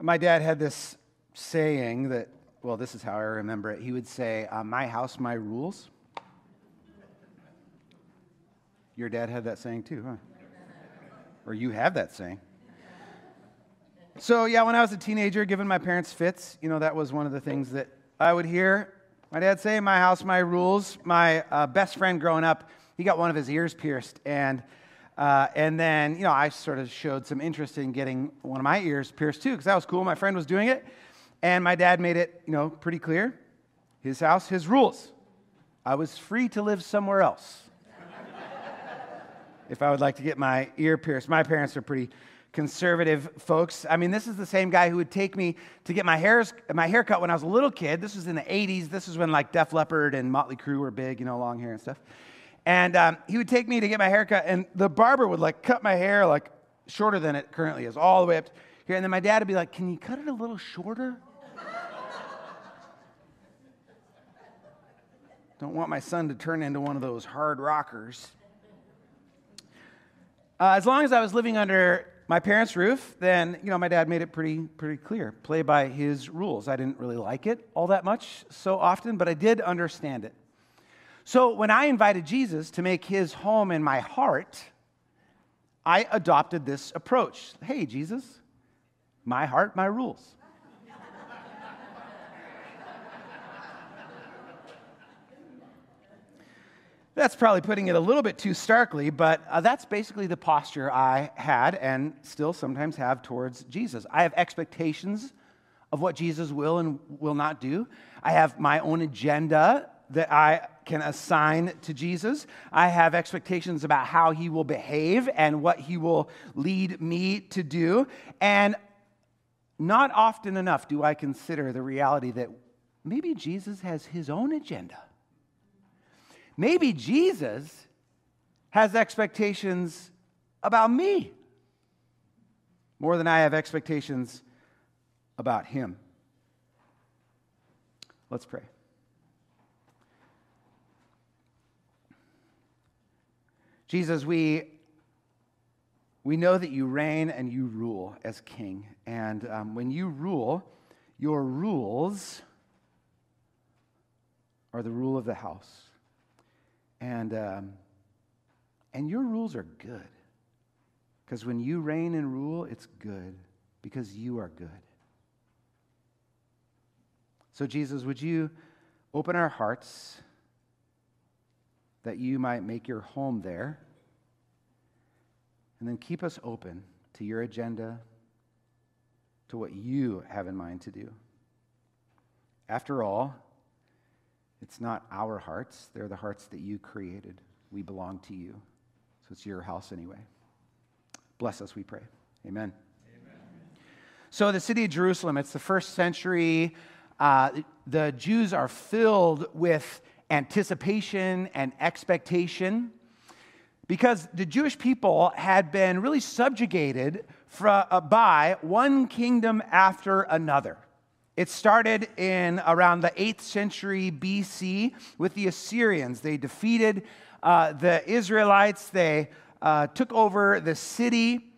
My dad had this saying that, well, this is how I remember it. He would say, uh, My house, my rules. Your dad had that saying too, huh? Or you have that saying. So, yeah, when I was a teenager, given my parents fits, you know, that was one of the things that I would hear my dad say, My house, my rules. My uh, best friend growing up, he got one of his ears pierced. And uh, and then, you know, I sort of showed some interest in getting one of my ears pierced too, because that was cool. My friend was doing it. And my dad made it, you know, pretty clear his house, his rules. I was free to live somewhere else if I would like to get my ear pierced. My parents are pretty conservative folks. I mean, this is the same guy who would take me to get my hairs, my haircut when I was a little kid. This was in the 80s. This is when like Def Leppard and Motley Crue were big, you know, long hair and stuff. And um, he would take me to get my haircut, and the barber would like cut my hair like shorter than it currently is, all the way up here. And then my dad would be like, Can you cut it a little shorter? Don't want my son to turn into one of those hard rockers. Uh, as long as I was living under my parents' roof, then you know my dad made it pretty pretty clear. Play by his rules. I didn't really like it all that much so often, but I did understand it. So when I invited Jesus to make his home in my heart, I adopted this approach. Hey, Jesus, my heart, my rules. That's probably putting it a little bit too starkly, but uh, that's basically the posture I had and still sometimes have towards Jesus. I have expectations of what Jesus will and will not do. I have my own agenda that I can assign to Jesus. I have expectations about how he will behave and what he will lead me to do. And not often enough do I consider the reality that maybe Jesus has his own agenda. Maybe Jesus has expectations about me more than I have expectations about him. Let's pray. Jesus, we, we know that you reign and you rule as king. And um, when you rule, your rules are the rule of the house. And, um, and your rules are good. Because when you reign and rule, it's good because you are good. So, Jesus, would you open our hearts? That you might make your home there. And then keep us open to your agenda, to what you have in mind to do. After all, it's not our hearts, they're the hearts that you created. We belong to you. So it's your house anyway. Bless us, we pray. Amen. Amen. So, the city of Jerusalem, it's the first century. Uh, the Jews are filled with anticipation and expectation because the Jewish people had been really subjugated uh, by one kingdom after another. It started in around the 8th century BC with the Assyrians. They defeated uh, the Israelites, they uh, took over the city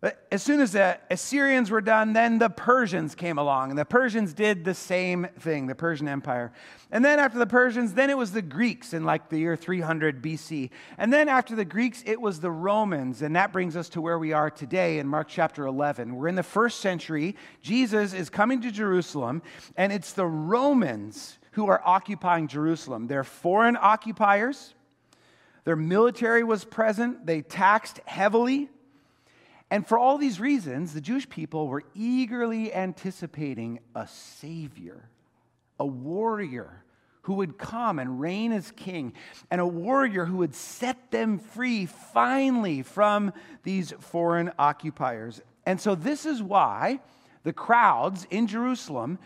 but as soon as the Assyrians were done, then the Persians came along, and the Persians did the same thing, the Persian Empire. And then after the Persians, then it was the Greeks in like the year 300 BC. And then after the Greeks, it was the Romans, and that brings us to where we are today in Mark chapter 11. We're in the first century. Jesus is coming to Jerusalem, and it's the Romans who are occupying Jerusalem. They're foreign occupiers. Their military was present. They taxed heavily. And for all these reasons, the Jewish people were eagerly anticipating a savior, a warrior who would come and reign as king, and a warrior who would set them free finally from these foreign occupiers. And so, this is why the crowds in Jerusalem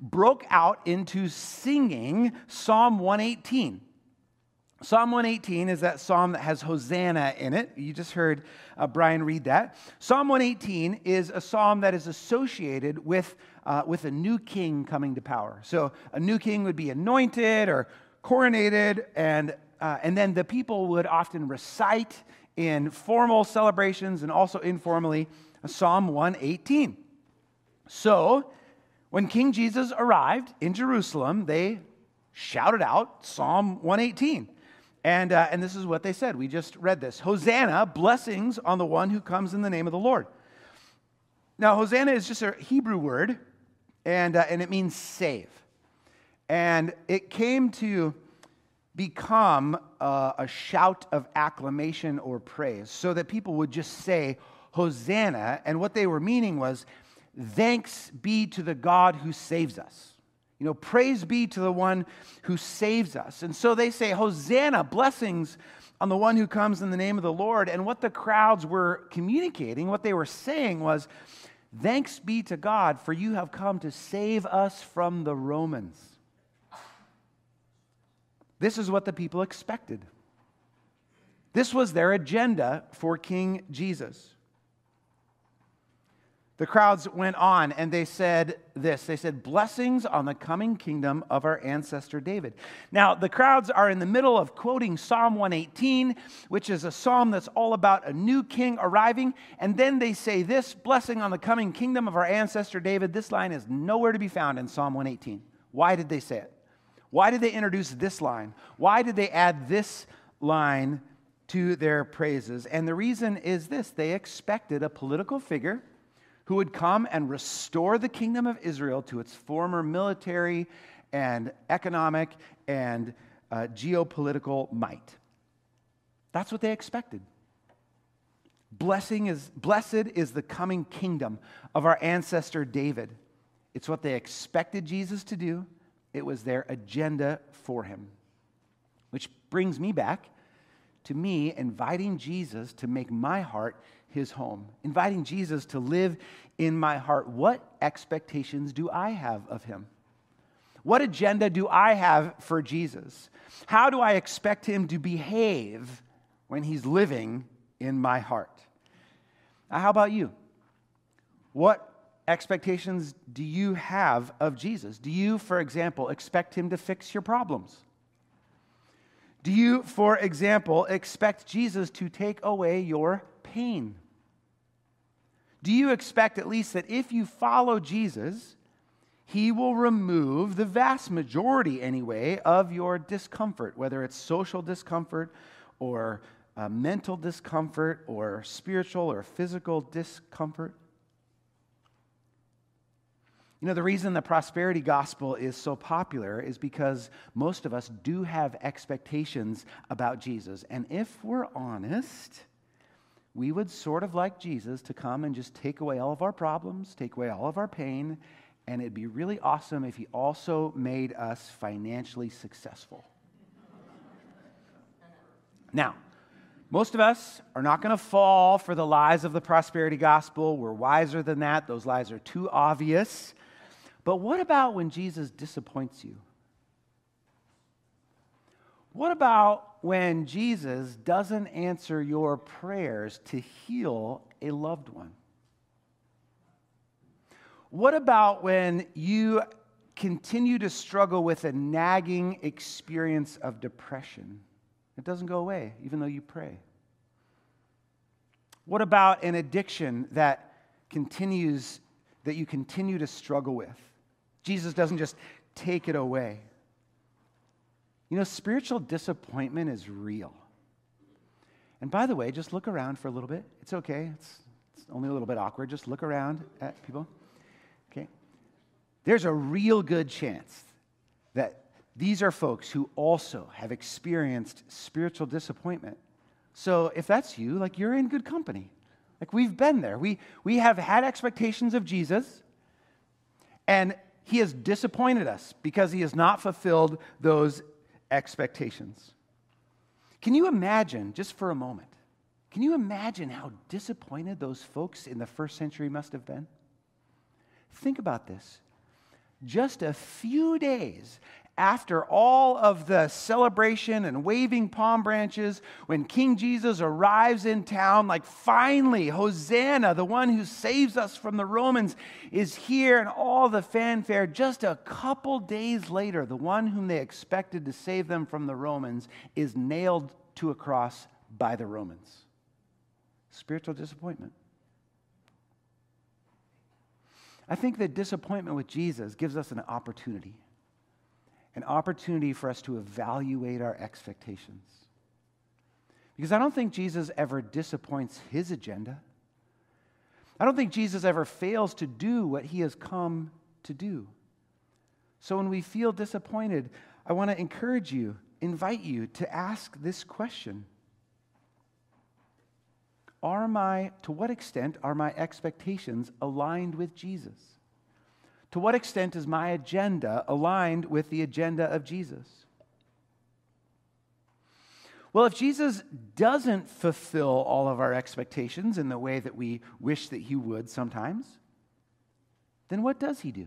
broke out into singing Psalm 118. Psalm 118 is that psalm that has Hosanna in it. You just heard uh, Brian read that. Psalm 118 is a psalm that is associated with, uh, with a new king coming to power. So a new king would be anointed or coronated, and, uh, and then the people would often recite in formal celebrations and also informally Psalm 118. So when King Jesus arrived in Jerusalem, they shouted out Psalm 118. And, uh, and this is what they said. We just read this Hosanna, blessings on the one who comes in the name of the Lord. Now, Hosanna is just a Hebrew word, and, uh, and it means save. And it came to become uh, a shout of acclamation or praise so that people would just say, Hosanna. And what they were meaning was, thanks be to the God who saves us. You know, praise be to the one who saves us. And so they say, Hosanna, blessings on the one who comes in the name of the Lord. And what the crowds were communicating, what they were saying was, Thanks be to God, for you have come to save us from the Romans. This is what the people expected. This was their agenda for King Jesus the crowds went on and they said this. They said blessings on the coming kingdom of our ancestor david. Now the crowds are in the middle of quoting psalm 118 which is a psalm that's all about a new king arriving. And then they say this blessing on the coming kingdom of our ancestor david. This line is nowhere to be found in psalm 118 why did they say it? Why did they introduce this line? Why did they add this line to their praises? And the reason is this. They expected a political figure who would come and restore the kingdom of Israel to its former military and economic and uh, geopolitical might. That's what they expected. Blessing is, blessed is the coming kingdom of our ancestor David. It's what they expected Jesus to do, it was their agenda for him. Which brings me back to me inviting Jesus to make my heart his home, inviting Jesus to live in my heart. What expectations do I have of him? What agenda do I have for Jesus? How do I expect him to behave when he's living in my heart? Now, how about you? What expectations do you have of Jesus? Do you, for example, expect him to fix your problems? Do you, for example, expect Jesus to take away your pain? Do you expect at least that if you follow Jesus, he will remove the vast majority, anyway, of your discomfort, whether it's social discomfort or uh, mental discomfort or spiritual or physical discomfort? You know, the reason the prosperity gospel is so popular is because most of us do have expectations about Jesus. And if we're honest, we would sort of like Jesus to come and just take away all of our problems, take away all of our pain, and it'd be really awesome if he also made us financially successful. now, most of us are not going to fall for the lies of the prosperity gospel. We're wiser than that. Those lies are too obvious. But what about when Jesus disappoints you? What about when Jesus doesn't answer your prayers to heal a loved one? What about when you continue to struggle with a nagging experience of depression? It doesn't go away, even though you pray. What about an addiction that continues, that you continue to struggle with? Jesus doesn't just take it away. You know, spiritual disappointment is real. And by the way, just look around for a little bit. It's okay, it's, it's only a little bit awkward. Just look around at people. Okay? There's a real good chance that these are folks who also have experienced spiritual disappointment. So if that's you, like you're in good company. Like we've been there. We, we have had expectations of Jesus, and he has disappointed us because he has not fulfilled those expectations. Can you imagine, just for a moment, can you imagine how disappointed those folks in the first century must have been? Think about this. Just a few days after all of the celebration and waving palm branches, when King Jesus arrives in town, like finally, Hosanna, the one who saves us from the Romans, is here, and all the fanfare. Just a couple days later, the one whom they expected to save them from the Romans is nailed to a cross by the Romans. Spiritual disappointment. I think that disappointment with Jesus gives us an opportunity an opportunity for us to evaluate our expectations. Because I don't think Jesus ever disappoints his agenda. I don't think Jesus ever fails to do what he has come to do. So when we feel disappointed, I want to encourage you, invite you to ask this question Are my, to what extent are my expectations aligned with Jesus? To what extent is my agenda aligned with the agenda of Jesus? Well, if Jesus doesn't fulfill all of our expectations in the way that we wish that he would sometimes, then what does he do?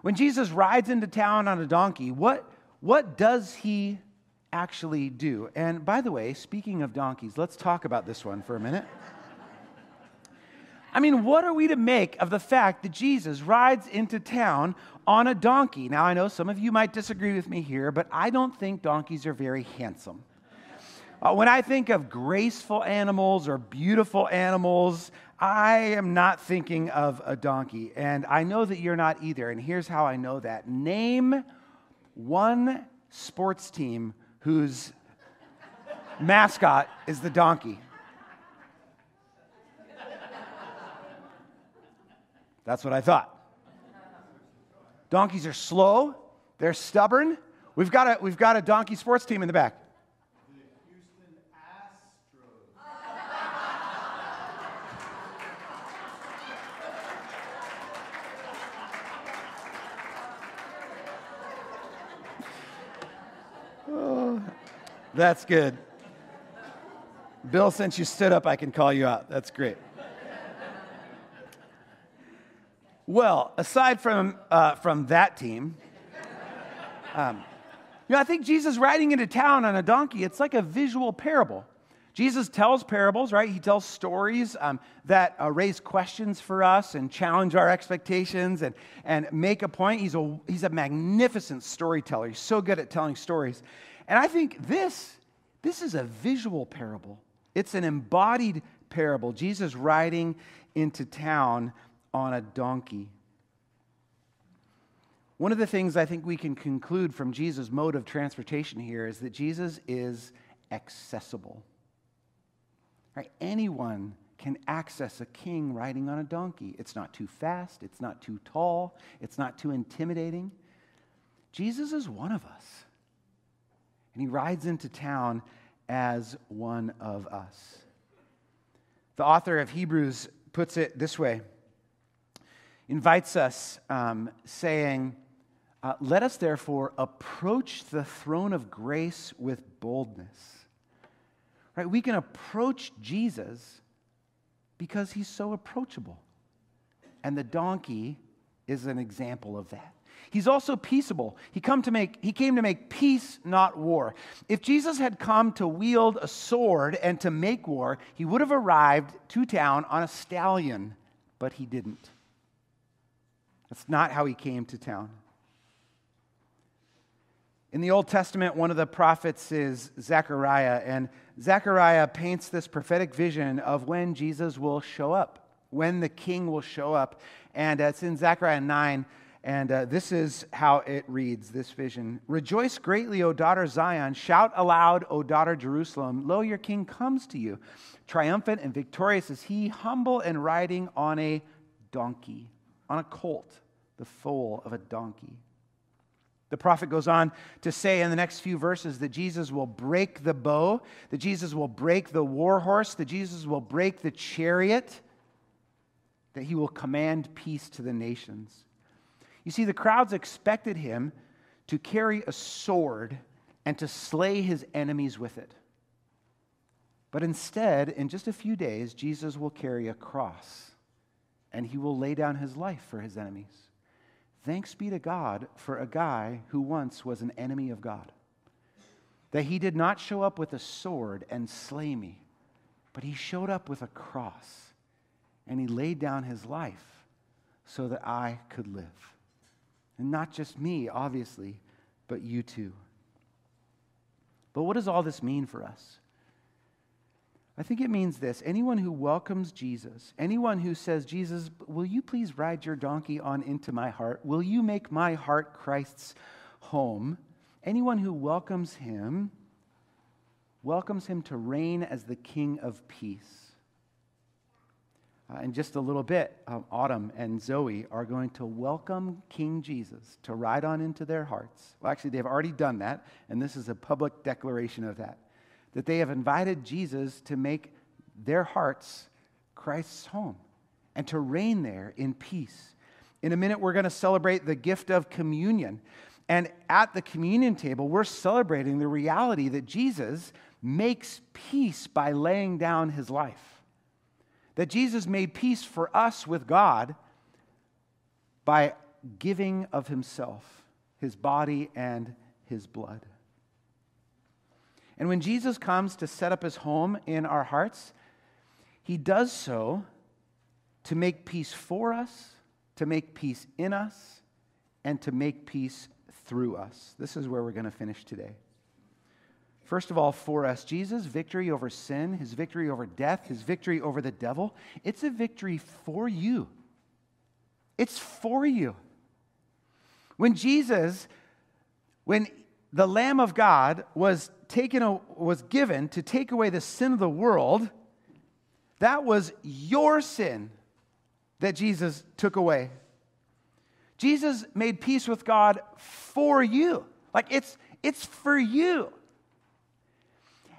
When Jesus rides into town on a donkey, what, what does he actually do? And by the way, speaking of donkeys, let's talk about this one for a minute. I mean, what are we to make of the fact that Jesus rides into town on a donkey? Now, I know some of you might disagree with me here, but I don't think donkeys are very handsome. Uh, when I think of graceful animals or beautiful animals, I am not thinking of a donkey. And I know that you're not either. And here's how I know that name one sports team whose mascot is the donkey. That's what I thought. Donkeys are slow, they're stubborn. We've got a, we've got a donkey sports team in the back. Houston Astros. that's good. Bill, since you stood up, I can call you out. That's great. Well, aside from, uh, from that team, um, you know, I think Jesus riding into town on a donkey, it's like a visual parable. Jesus tells parables, right? He tells stories um, that uh, raise questions for us and challenge our expectations and, and make a point. He's a, he's a magnificent storyteller. He's so good at telling stories. And I think this, this is a visual parable, it's an embodied parable. Jesus riding into town on a donkey. One of the things I think we can conclude from Jesus' mode of transportation here is that Jesus is accessible. Right? Anyone can access a king riding on a donkey. It's not too fast, it's not too tall, it's not too intimidating. Jesus is one of us. And he rides into town as one of us. The author of Hebrews puts it this way invites us, um, saying, uh, Let us therefore approach the throne of grace with boldness. Right? We can approach Jesus because he's so approachable. And the donkey is an example of that. He's also peaceable. He, come to make, he came to make peace, not war. If Jesus had come to wield a sword and to make war, he would have arrived to town on a stallion, but he didn't. That's not how he came to town. In the Old Testament, one of the prophets is Zechariah, and Zechariah paints this prophetic vision of when Jesus will show up, when the king will show up. And uh, it's in Zechariah 9, and uh, this is how it reads this vision Rejoice greatly, O daughter Zion. Shout aloud, O daughter Jerusalem. Lo, your king comes to you. Triumphant and victorious is he, humble and riding on a donkey, on a colt the foal of a donkey. The prophet goes on to say in the next few verses that Jesus will break the bow, that Jesus will break the war horse, that Jesus will break the chariot, that he will command peace to the nations. You see, the crowds expected him to carry a sword and to slay his enemies with it. But instead, in just a few days, Jesus will carry a cross and he will lay down his life for his enemies. Thanks be to God for a guy who once was an enemy of God. That he did not show up with a sword and slay me, but he showed up with a cross and he laid down his life so that I could live. And not just me, obviously, but you too. But what does all this mean for us? I think it means this anyone who welcomes Jesus, anyone who says, Jesus, will you please ride your donkey on into my heart? Will you make my heart Christ's home? Anyone who welcomes him welcomes him to reign as the King of peace. Uh, in just a little bit, um, Autumn and Zoe are going to welcome King Jesus to ride on into their hearts. Well, actually, they've already done that, and this is a public declaration of that. That they have invited Jesus to make their hearts Christ's home and to reign there in peace. In a minute, we're going to celebrate the gift of communion. And at the communion table, we're celebrating the reality that Jesus makes peace by laying down his life that Jesus made peace for us with God by giving of himself, his body and his blood. And when Jesus comes to set up his home in our hearts, he does so to make peace for us, to make peace in us, and to make peace through us. This is where we're going to finish today. First of all, for us, Jesus' victory over sin, his victory over death, his victory over the devil, it's a victory for you. It's for you. When Jesus, when the Lamb of God was taken, was given to take away the sin of the world, that was your sin that Jesus took away. Jesus made peace with God for you. Like it's, it's for you.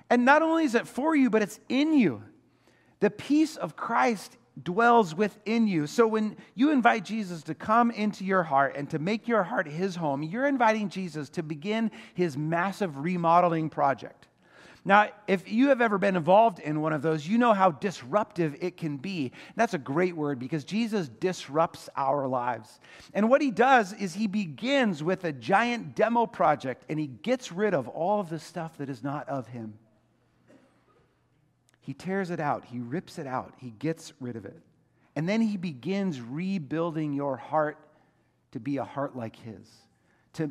And not only is it for you, but it's in you. The peace of Christ dwells within you. So when you invite Jesus to come into your heart and to make your heart his home, you're inviting Jesus to begin his massive remodeling project. Now, if you have ever been involved in one of those, you know how disruptive it can be. That's a great word because Jesus disrupts our lives. And what he does is he begins with a giant demo project and he gets rid of all of the stuff that is not of him. He tears it out, he rips it out, he gets rid of it. And then he begins rebuilding your heart to be a heart like his, to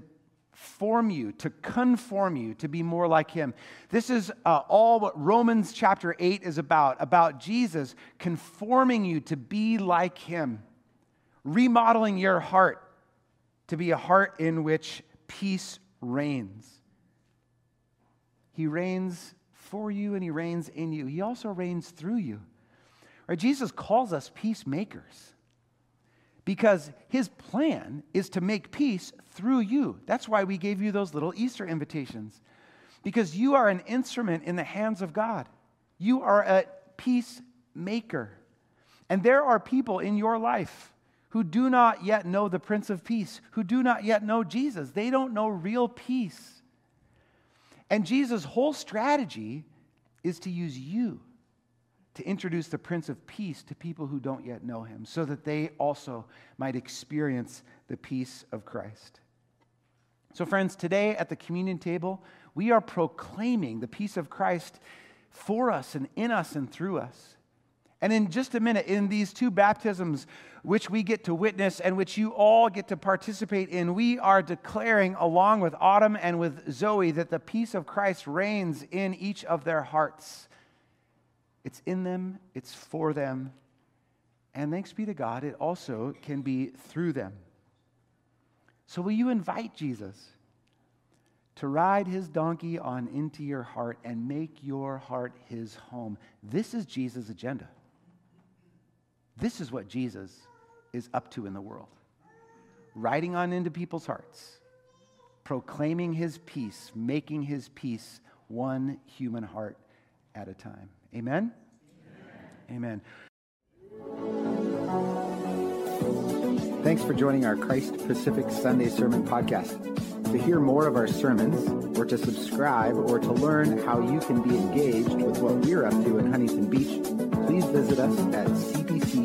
form you, to conform you, to be more like him. This is uh, all what Romans chapter 8 is about about Jesus conforming you to be like him, remodeling your heart to be a heart in which peace reigns. He reigns for you and he reigns in you. He also reigns through you. Right? Jesus calls us peacemakers because his plan is to make peace through you. That's why we gave you those little Easter invitations because you are an instrument in the hands of God. You are a peacemaker. And there are people in your life who do not yet know the Prince of Peace, who do not yet know Jesus. They don't know real peace. And Jesus' whole strategy is to use you to introduce the Prince of Peace to people who don't yet know him, so that they also might experience the peace of Christ. So, friends, today at the communion table, we are proclaiming the peace of Christ for us and in us and through us. And in just a minute, in these two baptisms, which we get to witness and which you all get to participate in, we are declaring, along with Autumn and with Zoe, that the peace of Christ reigns in each of their hearts. It's in them, it's for them, and thanks be to God, it also can be through them. So, will you invite Jesus to ride his donkey on into your heart and make your heart his home? This is Jesus' agenda. This is what Jesus is up to in the world riding on into people's hearts, proclaiming his peace, making his peace one human heart at a time. Amen? Amen. Amen. Thanks for joining our Christ Pacific Sunday Sermon Podcast. To hear more of our sermons, or to subscribe, or to learn how you can be engaged with what we're up to in Huntington Beach, please visit us at cpchb.org.